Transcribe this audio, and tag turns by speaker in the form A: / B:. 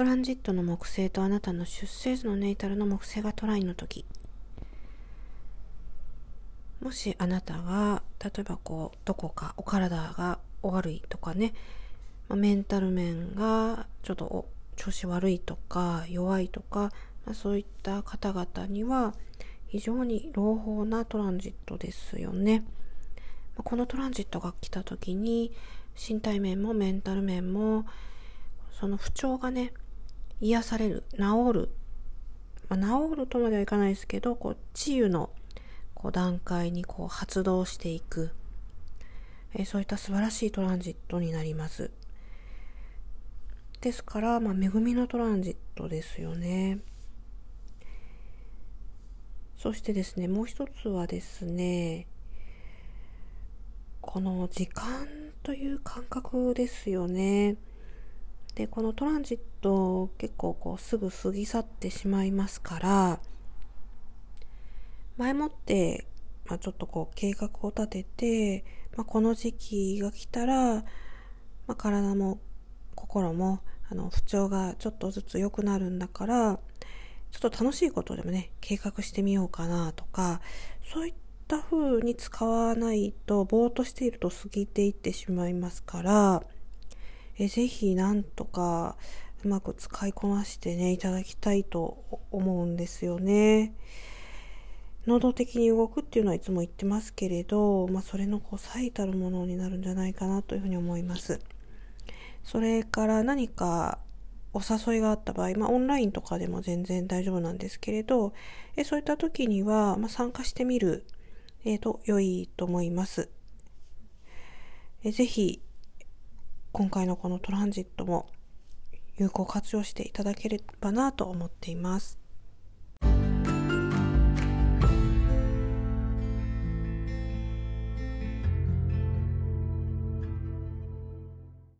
A: トランジットの木星とあなたの出生図のネイタルの木星がトライの時もしあなたが例えばこうどこかお体がお悪いとかね、ま、メンタル面がちょっと調子悪いとか弱いとか、まあ、そういった方々には非常に朗報なトランジットですよね。まあ、このトランジットが来た時に身体面もメンタル面もその不調がね癒される治る、まあ、治るとまではいかないですけどこう治癒のこう段階にこう発動していく、えー、そういった素晴らしいトランジットになります。ですから、まあ、恵みのトランジットですよね。そしてですね、もう一つはですね、この時間という感覚ですよね。で、このトランジット結構こうすぐ過ぎ去ってしまいますから、前もって、まあ、ちょっとこう計画を立てて、まあ、この時期が来たら、まあ、体も心もあの不調がちょっとずつ良くなるんだからちょっと楽しいことでもね計画してみようかなとかそういった風に使わないとぼーっとしていると過ぎていってしまいますからえぜひなんとかうまく使いこなしてねいただきたいと思うんですよね。能動的に動くっていうのはいつも言ってますけれど、まあ、それのこう最たるものになるんじゃないかなというふうに思います。それから何かお誘いがあった場合、まあ、オンラインとかでも全然大丈夫なんですけれど、えそういった時には、まあ、参加してみる、えー、と良いと思います。えぜひ、今回のこのトランジットも有効活用していただければなと思っています。